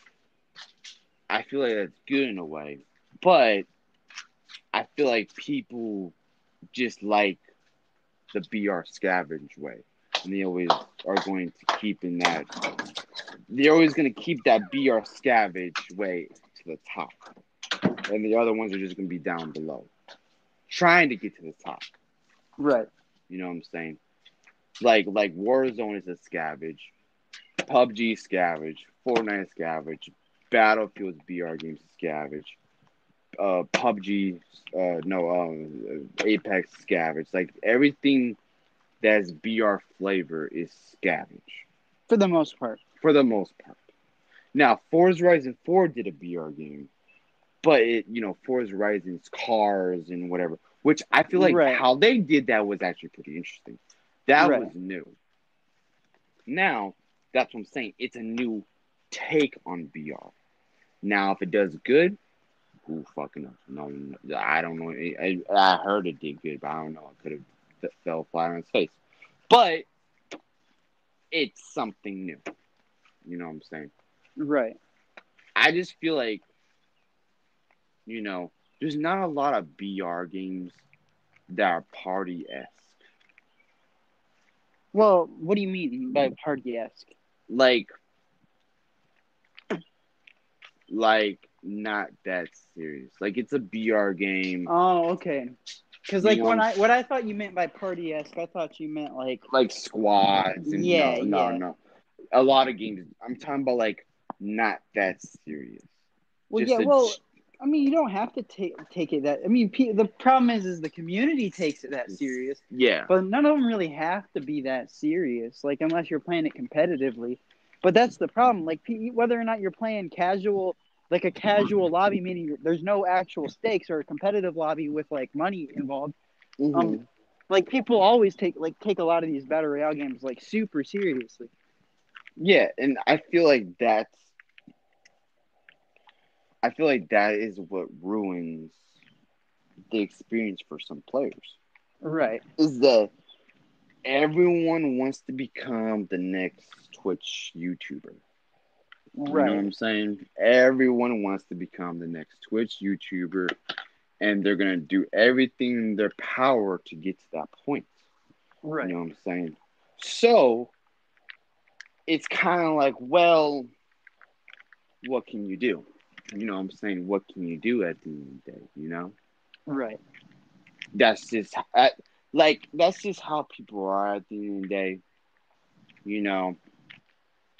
I feel like that's good in a way, but I feel like people just like the BR scavenge way. And they always are going to keep in that they're always gonna keep that BR scavenge way to the top. And the other ones are just gonna be down below. Trying to get to the top. Right. You know what I'm saying? Like like Warzone is a scavenge, PUBG scavenge, Fortnite scavenge, Battlefield's BR games scavenge, uh PUBG, uh no um Apex scavenge. Like everything that's BR flavor is scavenge For the most part. for the most part. Now Forza Horizon 4 did a BR game, but it you know Forza Horizon's cars and whatever, which I feel like Right. how they did that was actually pretty interesting. That Right. was new. Now that's what I'm saying. It's a new take on BR. Now if it does good, who fucking knows? No, I don't know. I, I heard it did good, but I don't know. It could have fell flat on its face. But it's something new. You know what I'm saying? Right. I just feel like, you know, there's not a lot of BR games that are party esque. Well, what do you mean by party esque? Like, like not that serious. Like it's a BR game. Oh, okay. Because like when I what I thought you meant by party esque, I thought you meant like like squads and Yeah, no, no, yeah. no. A lot of games. I'm talking about like not that serious. well, Just yeah. Well, I mean, you don't have to take take it that. I mean, pe- the problem is, is the community takes it that serious, yeah, but none of them really have to be that serious. Like unless you're playing it competitively. But that's the problem. Like pe- whether or not you're playing casual, like a casual lobby, meaning there's no actual stakes, or a competitive lobby with like money involved. Mhm. Um, like people always take like take a lot of these battle royale games like super seriously. yeah, and I feel like that's. I feel like that is what ruins the experience for some players. Right. Is that everyone wants to become the next Twitch YouTuber. You know what I'm saying? Everyone wants to become the next Twitch YouTuber, and they're gonna do everything in their power to get to that point. Right. You know what I'm saying? So it's kind of like, well, what can you do? You know what I'm saying? What can you do at the end of the day? You know? Right. That's just I, like that's just how people are at the end of the day. You know,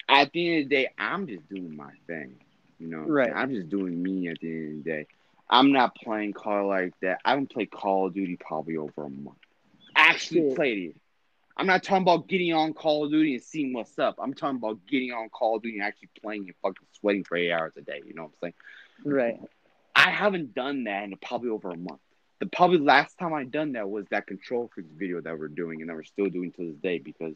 at the end of the day, I'm just doing my thing. You know, Right. I'm just doing me at the end of the day. I'm not playing Call like that. I haven't played Call of Duty probably over a month. Actually played it. I'm not talking about getting on Call of Duty and seeing what's up. I'm talking about getting on Call of Duty and actually playing and fucking sweating for eight hours a day. You know what I'm saying? Right. I haven't done that in probably over a month. The probably last time I done that was that control freaks video that we're doing and that we're still doing to this day because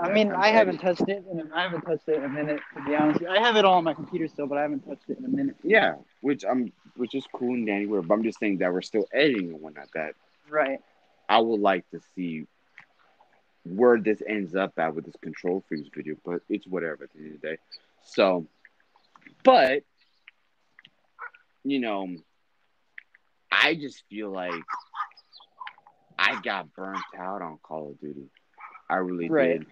I mean, I haven't touched it. In a, I haven't touched it in a minute. To be honest. I have it all on my computer still, but I haven't touched it in a minute. Yeah, which I'm, which is cool and dandy. But I'm just saying that we're still editing and whatnot. That Right. I would like to see where this ends up at with this control freeze video, but it's whatever at the end of the day. So, but you know, I just feel like I got burnt out on Call of Duty. I really Right. did.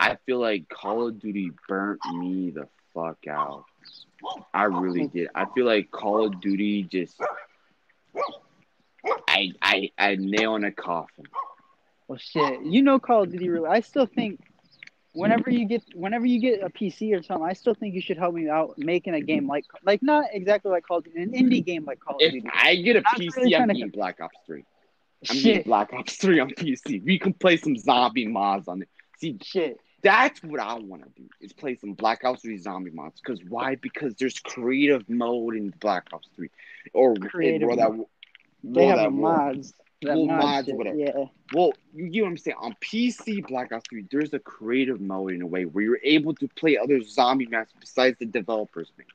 I feel like Call of Duty burnt me the fuck out. I really oh. did. I feel like Call of Duty just I I I nail in a coffin. Well, shit. You know Call of Duty. Really, I still think whenever you get whenever you get a PC or something, I still think you should help me out making a game like like not exactly like Call of Duty, an indie game like Call of If Duty. I get a PC, really I'm to- getting Black Ops 3. I'm getting Black Ops 3 on PC. We can play some zombie mods on it. See, shit. that's what I want to do is play some Black Ops 3 zombie mods. Because why? Because there's creative mode in Black Ops 3. Or Creative in World They World have mods. That Well, mod mods, shit, whatever. Yeah. Well, you get what I'm saying. On PC, Black Ops 3, there's a creative mode in a way where you're able to play other zombie maps besides the developers make.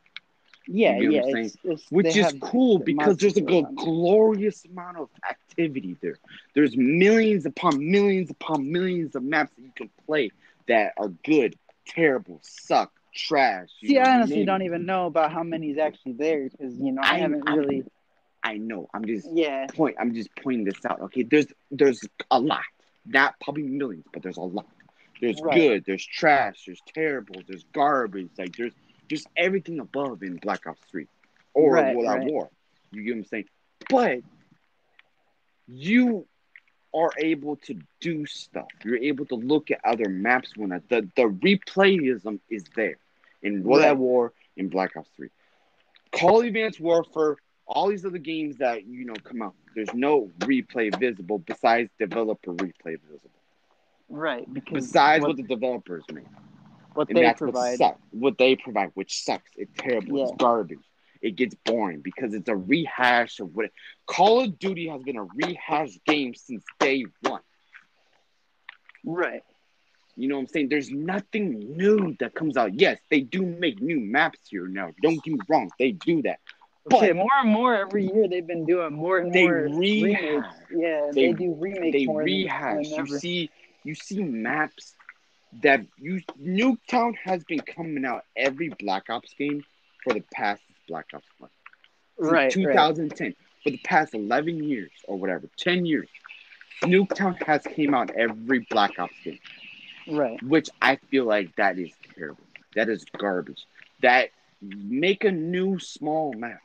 Yeah, You get yeah. It's, it's, which is cool because there's a to do it on it. glorious amount of activity there. There's millions upon millions upon millions of maps that you can play that are good, terrible, suck, trash. See, know, I honestly name don't even know about how many is actually there because you know I, I- haven't I'm- really. I know. I'm just Yeah, point. I'm just pointing this out. Okay, there's there's a lot, not probably millions, but there's a lot. There's Right. good. There's trash. There's terrible. There's garbage. Like there's just everything above in Black Ops Three, or Right, World at right. War. You get what I'm saying? But you are able to do stuff. You're able to look at other maps when the the replayism is there in World Right. at War in Black Ops Three. Call of Advanced Warfare, all these other games that you know come out. There's no replay visible besides developer replay visible. right. Because Besides what, what the developers make, what and they what provide. sucks. What they provide, which sucks. It's terrible. Yeah. It's garbage. It gets boring because it's a rehash of what Call of Duty has been a rehash game since day one. Right. You know what I'm saying? There's nothing new that comes out. Yes, they do make new maps here now. Don't get me wrong, they do that. But- Shit, more and more every year they've been doing more and They more remakes. rehash. Yeah, They- they, do remakes they rehash. You see, you see maps that you Nuketown has been coming out every Black Ops game for the past Black Ops one. Right, right. 2010 for the past 11 years or whatever, 10 years. Nuketown has came out every Black Ops game, Right. which I feel like that is terrible. That is garbage. That make a new small map.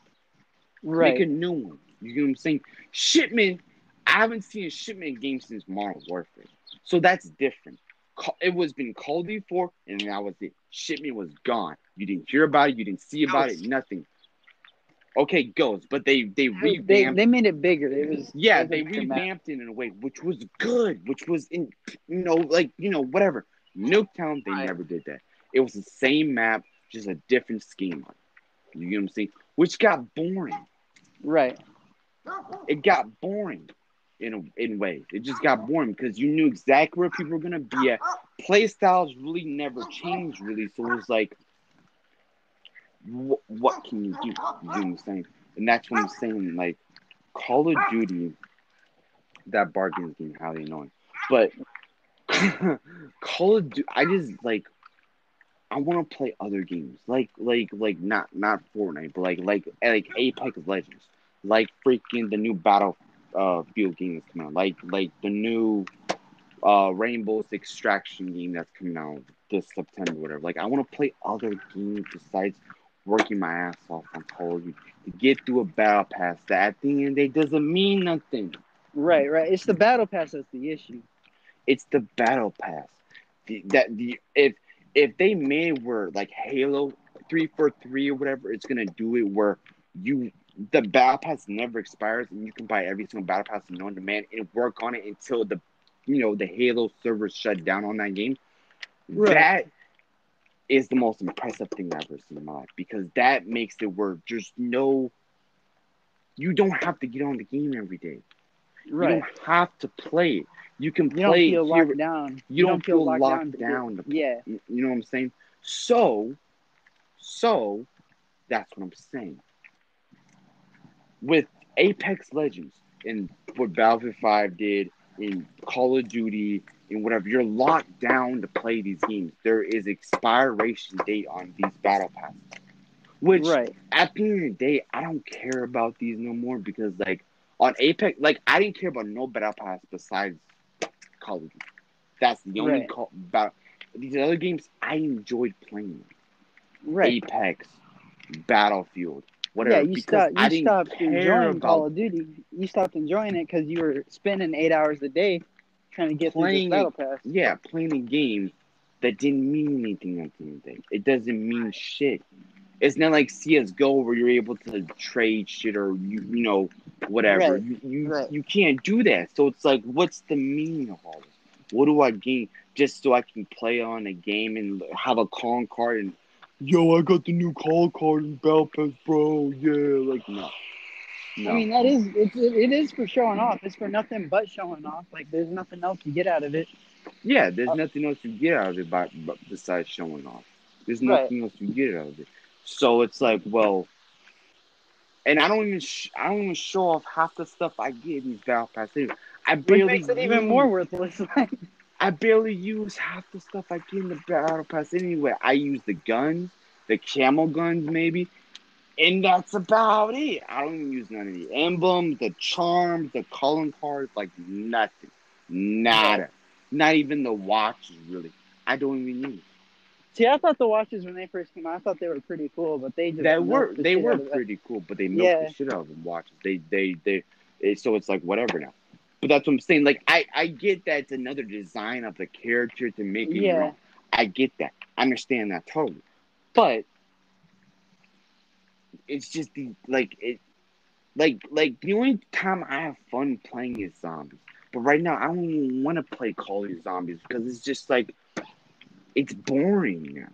Right. Make a new one. You know what I'm saying? Shipment. I haven't seen a shipment game since Modern Warfare, so that's different. It was been called before, and that was it. Shipment was gone. You didn't hear about it. You didn't see about it. Nothing. Okay, Ghost, but they they They, revamped. they, they made it bigger. It was yeah, they revamped it in a way which was good, which was in you know like you know whatever. Nuketown, they Right. never did that. It was the same map, just a different scheme. You get what I'm saying? Which got boring Right. it got boring in in ways. It just got boring because you knew exactly where people were gonna be at. Play styles really never changed really, so it was like, wh- what can you do? You know what I'm saying? And that's what I'm saying. Like Call of Duty, that bargain is getting highly annoying, but Call of Duty, I just like. I want to play other games, like like like not not Fortnite, but like like like Apex Legends like freaking the new battle uh field game that's coming out like like the new uh Rainbow Six extraction game that's coming out this september whatever like i want to play other games besides working my ass off on call of duty to get through a battle pass that at the end of the day doesn't mean nothing Right. Right. It's the battle pass that's the issue. it's the battle pass the, that the if if they made where like halo 343 or whatever it's gonna do it where you the battle pass never expires and you can buy every single battle pass in on demand and work on it until the you know the halo servers shut down on that game Right. that is the most impressive thing i've ever seen in my life because that makes it where there's no you don't have to get on the game every day Right. you don't have to play it you can You don't play feel here- locked down. you don't feel locked to- down to- Yeah. You you know what I'm saying? So, so that's what I'm saying. With Apex Legends and what Battlefield 5 did in Call of Duty and whatever. You're locked down to play these games. There is expiration date on these battle passes. Which Right. at the end of the day, I don't care about these no more because like on Apex, like I didn't care about no battle pass besides Call of Duty. That's the only Right. call about these other games I enjoyed playing. Right. Apex, Battlefield, whatever. Yeah, you stopped. You stopped enjoying Call of Duty. You stopped enjoying it because you were spending eight hours a day trying to get Playing through this battle pass. yeah, playing a game that didn't mean anything at the end of the day. It doesn't mean shit. It's not like CS:GO where you're able to trade shit or you you know whatever. Right, You you, right. you can't do that. So it's like, what's the meaning of all this? What do I gain just so I can play on a game and have a con card and yo, I got the new call card in Battle Pass, bro. Yeah, like no. No. I mean, that is it's, it is for showing off. It's for nothing but showing off. Like, there's nothing else you get out of it. Yeah, there's Uh, nothing else to get out of it by, but besides showing off. There's Right. nothing else to get out of it. So it's like, well, and I don't even sh- I don't even show off half the stuff I get in these battle pass. anyway. I Which barely makes it even more worthless. I barely use half the stuff I get in the battle pass anyway. I use the guns, the camel guns maybe, and that's about it. I don't even use none of the emblems, the charms, the calling cards, like nothing, nada. Not even the watches really. I don't even use. See, I thought the watches when they first came out, I thought they were pretty cool, but they just that were the they were out of that. pretty cool, but they milked Yeah. the shit out of them watches. They they they. It, so it's like whatever now. But that's what I'm saying. Like I I get that it's another design of the character to make it. Yeah. Yeah. I get that. I understand that totally. But it's just the like it like like the only time I have fun playing is zombies. But right now I don't even want to play Call of Zombies because it's just like it's boring now.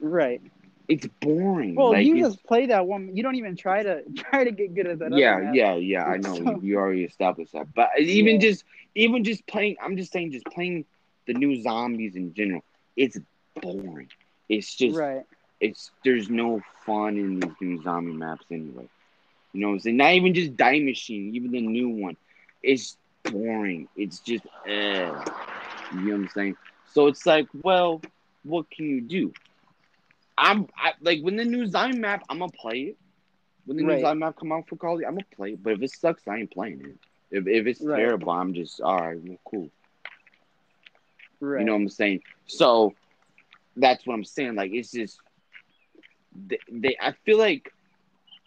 Right. It's boring. Well, like, you just play that one. You don't even try to try to get good at that. yeah, other yeah, yeah. I know So- we already established that, but even Yeah. just even just playing, I'm just saying, just playing the new zombies in general, it's boring. It's just Right. it's there's no fun in these new zombie maps anyway. You know what I'm saying? Not even just Die Maschine, even the new one. It's boring. It's just eh. You know what I'm saying? So it's like, well, what can you do? I'm I, like when the new zombie map, I'm gonna play it. When the Right. new zombie map come out for Call I'm gonna play it. But if it sucks, I ain't playing it. If if it's Right. terrible, I'm just all right, well, cool. Right. You know what I'm saying? So that's what I'm saying. Like it's just they, they I feel like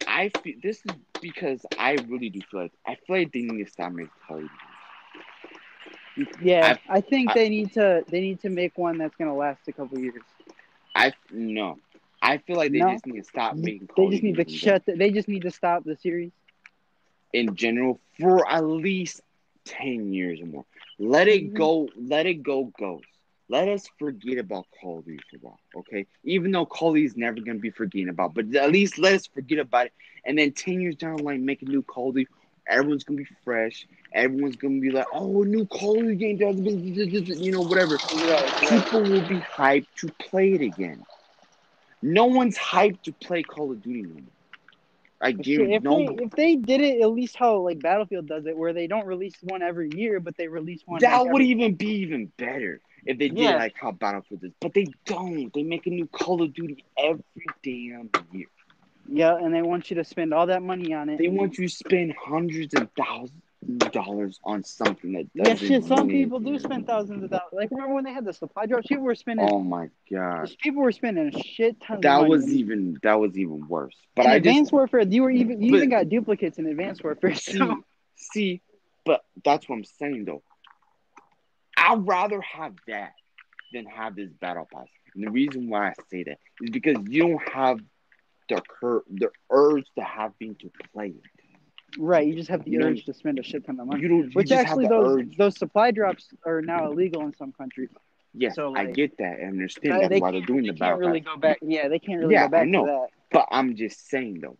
I feel this is because I really do feel like I feel like they need to stop making Call of Duty. yeah, I, think I- they need to they need to make one that's gonna last a couple years. I no. I feel like they No. just need to stop making They just need to shut. The, they just need to stop the series. in general for at least ten years or more. Let it Mhm. go. Let it go. Ghost. Let us forget about Call of Duty for a while, okay? Even though Call of Duty is never gonna be forgotten about, but at least let us forget about it. And then ten years down the line, make a new Call of Duty. Everyone's gonna be fresh. Everyone's gonna be like, "Oh, a new Call of Duty game does you know, whatever." People will be hyped to play it again. No one's hyped to play Call of Duty no more. I guarantee if no. they if they did it at least how like Battlefield does it, where they don't release one every year, but they release one. That like, would every- even be even better if they did Yeah. like how Battlefield is. But they don't. They make a new Call of Duty every damn year. Yeah, and they want you to spend all that money on it. They want you to spend hundreds and thousands of dollars on something that doesn't. Yeah, shit. Some people do spend thousands of dollars. Like remember when they had the supply drops? People were spending. Oh my god, People were spending a shit ton. that of money. was even that was even worse. But in I Advanced just Warfare, you were even you But- even got duplicates in Advanced Warfare. see, So see, but that's what I'm saying though. I'd rather have that than have this battle pass. And the reason why I say that is because you don't have the cur- the urge to having to play it. right, you just have the You know, urge to spend a shit ton of money. You don't. You Which actually, those urge. those supply drops are now illegal in some countries. Yes, so, I get that. I understand Uh, that's they why they're doing they the can't really pass. go back. Yeah, they can't really Yeah, go back I know. to that. But I'm just saying though,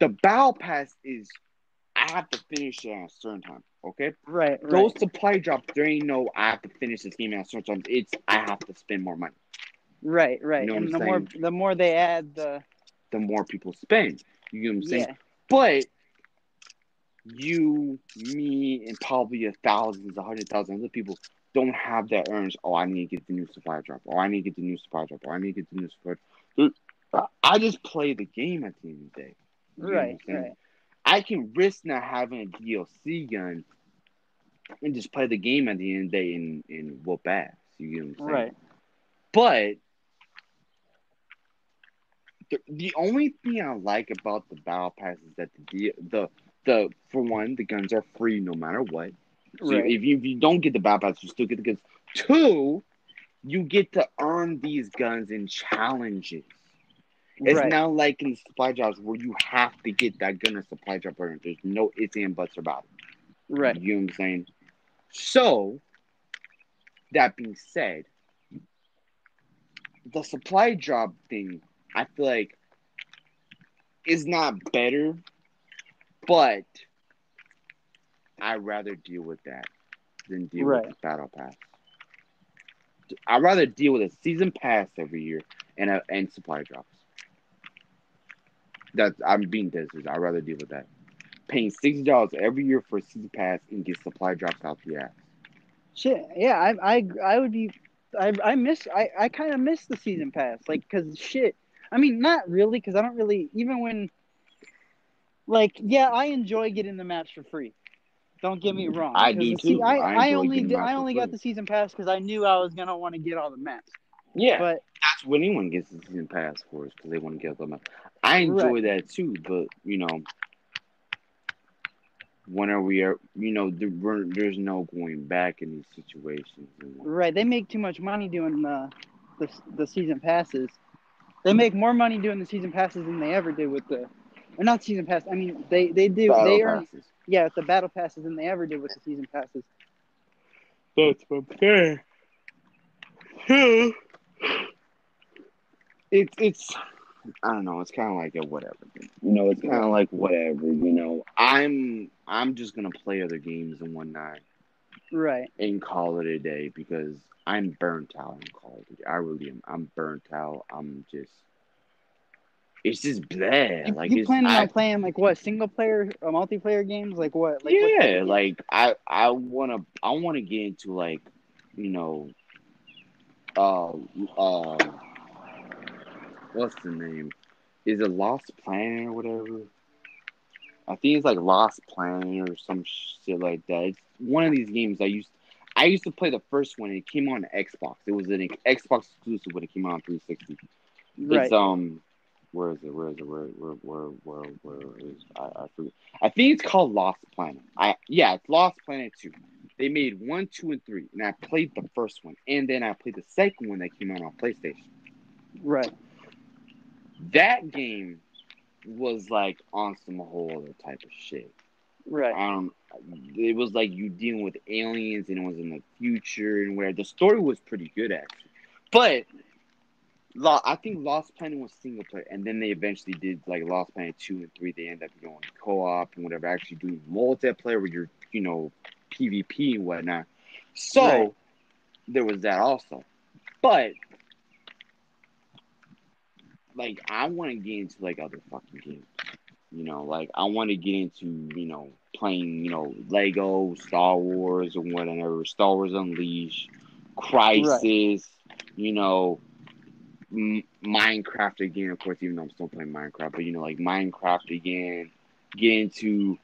the battle pass is I have to finish it at a certain time. Okay, Right, right. those supply drops. There ain't no I have to finish this game at a certain time. It's I have to spend more money. Right, right. You know what and the more the more they add the The more people spend, you know what I'm saying. yeah, But you, me, and probably a thousands, a hundred thousands of people don't have that urge. Oh, I need to get the new supply drop. Oh, I need to get the new supply drop. Oh, I need to get the new supply. Dude, I just play the game at the end of the day. You Right, right. I can risk not having a DLC gun and just play the game at the end of the day and, and whoop ass. You get what I'm saying? Right. But the, the only thing I like about the battle pass is that the deal- the the for one the guns are free no matter what. So Right. if you if you don't get the battle pass, you still get the guns. Two, you get to earn these guns in challenges. It's right. not like in supply drops where you have to get that gun or supply drop earned. There's no ifs and buts about it. right. You know what I'm saying? So, that being said, the supply drop thing, I feel like, is not better, but I'd rather deal with that than deal Right. with the battle pass. I'd rather deal with a season pass every year and a, and supply drops. That's I'm being dead serious. I'd rather deal with that. Paying sixty dollars every year for a season pass and get supply drops out the ass. Shit. Yeah, I I I would be. I I miss. I I kind of miss the season pass. Like, cause shit. I mean, not really, cause I don't really even when. Like, yeah, I enjoy getting the maps for free. Don't get me mm-hmm. wrong. I do the se- too. I, I I only did, I only got free. the season pass because I knew I was gonna want to get all the maps. Yeah, But that's what anyone gets the season pass for, us because they want to get them. I enjoy that too, but you know, whenever we are, you know, there, there's no going back in these situations. Right, they make too much money doing the the, the season passes. They make more money doing the season passes than they ever did with the. Or not season pass. I mean, they they do battle they earn passes. yeah with the battle passes than they ever did with the season passes. That's okay. It's it's I don't know. It's kind of like a whatever. Thing. You know, it's kind of like whatever. You know, I'm I'm just gonna play other games and whatnot Right. and call it a day because I'm burnt out in Call of Duty. I really am. I'm burnt out. I'm just. It's just bad. You, Like you planning I, on playing like what single player or multiplayer games? Like what? Like yeah, of like I I wanna I wanna get into like you know uh uh what's the name? Is it Lost Planet or whatever? I think it's like Lost Planet or some shit like that. It's one of these games I used I used to play the first one and it came on Xbox. It was an Xbox exclusive when it came out on 360. right? It's um, where is it? Where is it? Where where where where where is I, I forget. I think it's called Lost Planet. I yeah, it's Lost Planet Two. They made one, two, and three, and I played the first one, and then I played the second one that came out on PlayStation. right. That game was like on some whole other type of shit. Right. Um, it was like you dealing with aliens, and it was in the future, and where the story was pretty good actually, but. I think Lost Planet was single player, and then they eventually did like Lost Planet two and three. They end up going co-op and whatever, actually doing multiplayer where you're, you know, PvP and whatnot. So Right. there was that also, but like I want to get into like other fucking games. You know, like I want to get into you know playing you know Lego, Star Wars, or whatever, Star Wars Unleashed, Crysis. You know, M- Minecraft again, of course, even though I'm still playing Minecraft, but you know, like Minecraft again, get into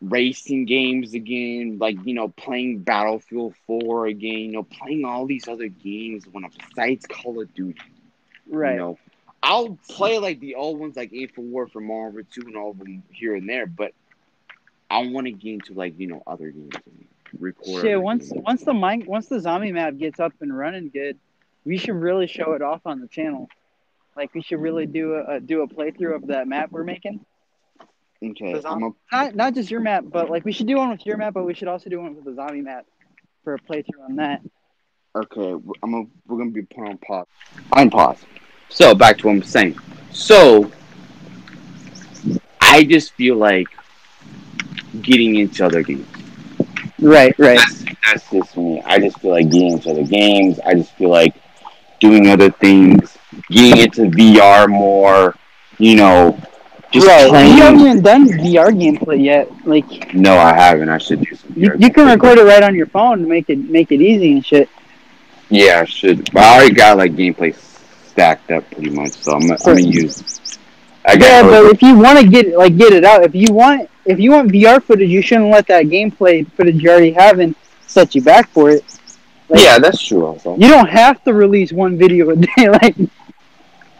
racing games again, like you know, playing Battlefield 4 again, you know, playing all these other games when besides Call of Duty. Right. You know, I'll play like the old ones, like A for War for Marvel 2 and all of them here and there, but I want to get into like you know other games and record. Shit. Once games. once the mine once the zombie map gets up and running good, we should really show it off on the channel. Like we should really do a, a do a playthrough of that map we're making. okay, I'm a, Not not just your map, but like we should do one with your map, but we should also do one with the zombie map for a playthrough on that. Okay, I'm gonna we're gonna be put on pause. I'm pause. So back to what I'm saying. So I just feel like getting into other games. Right. Right. That's that's just me. I just feel like getting into other games. I just feel like doing other things, getting into VR more. You know, Just Bro, playing. you haven't done VR gameplay yet. Like No, I haven't. I should do some. you, VR you can record it right on your phone to make it make it easy and shit. Yeah, I should. But I already got like gameplay stacked up pretty much, so I'm, I'm gonna use. I Yeah, but if you want to get like get it out, if you want if you want VR footage, you shouldn't let that gameplay footage you already have and set you back for it. like- yeah, that's true. Also. You don't have to release one video a day. Like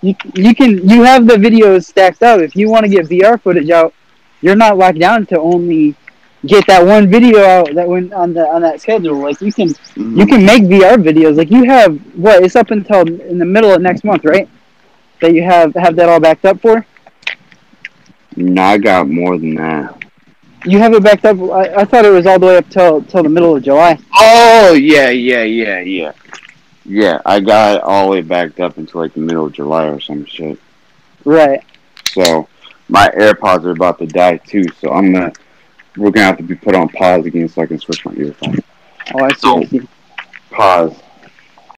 you, you can you have the videos stacked up. If you want to get VR footage out, you're not locked down to only get that one video out that went on the on that schedule. Like you can Mhm. you can make VR videos. Like you have what? It's up until in the middle of next month, right? That you have have that all backed up for. No, I got more than that. You have it backed up. I, I thought it was all the way up till till the middle of July. Oh yeah, yeah, yeah, yeah. Yeah, I got it all the way backed up until like the middle of July or some shit. Right. So my AirPods are about to die too, so I'm gonna we're gonna have to be put on pause again so I can switch my earphones. Oh, I see. I see. Pause.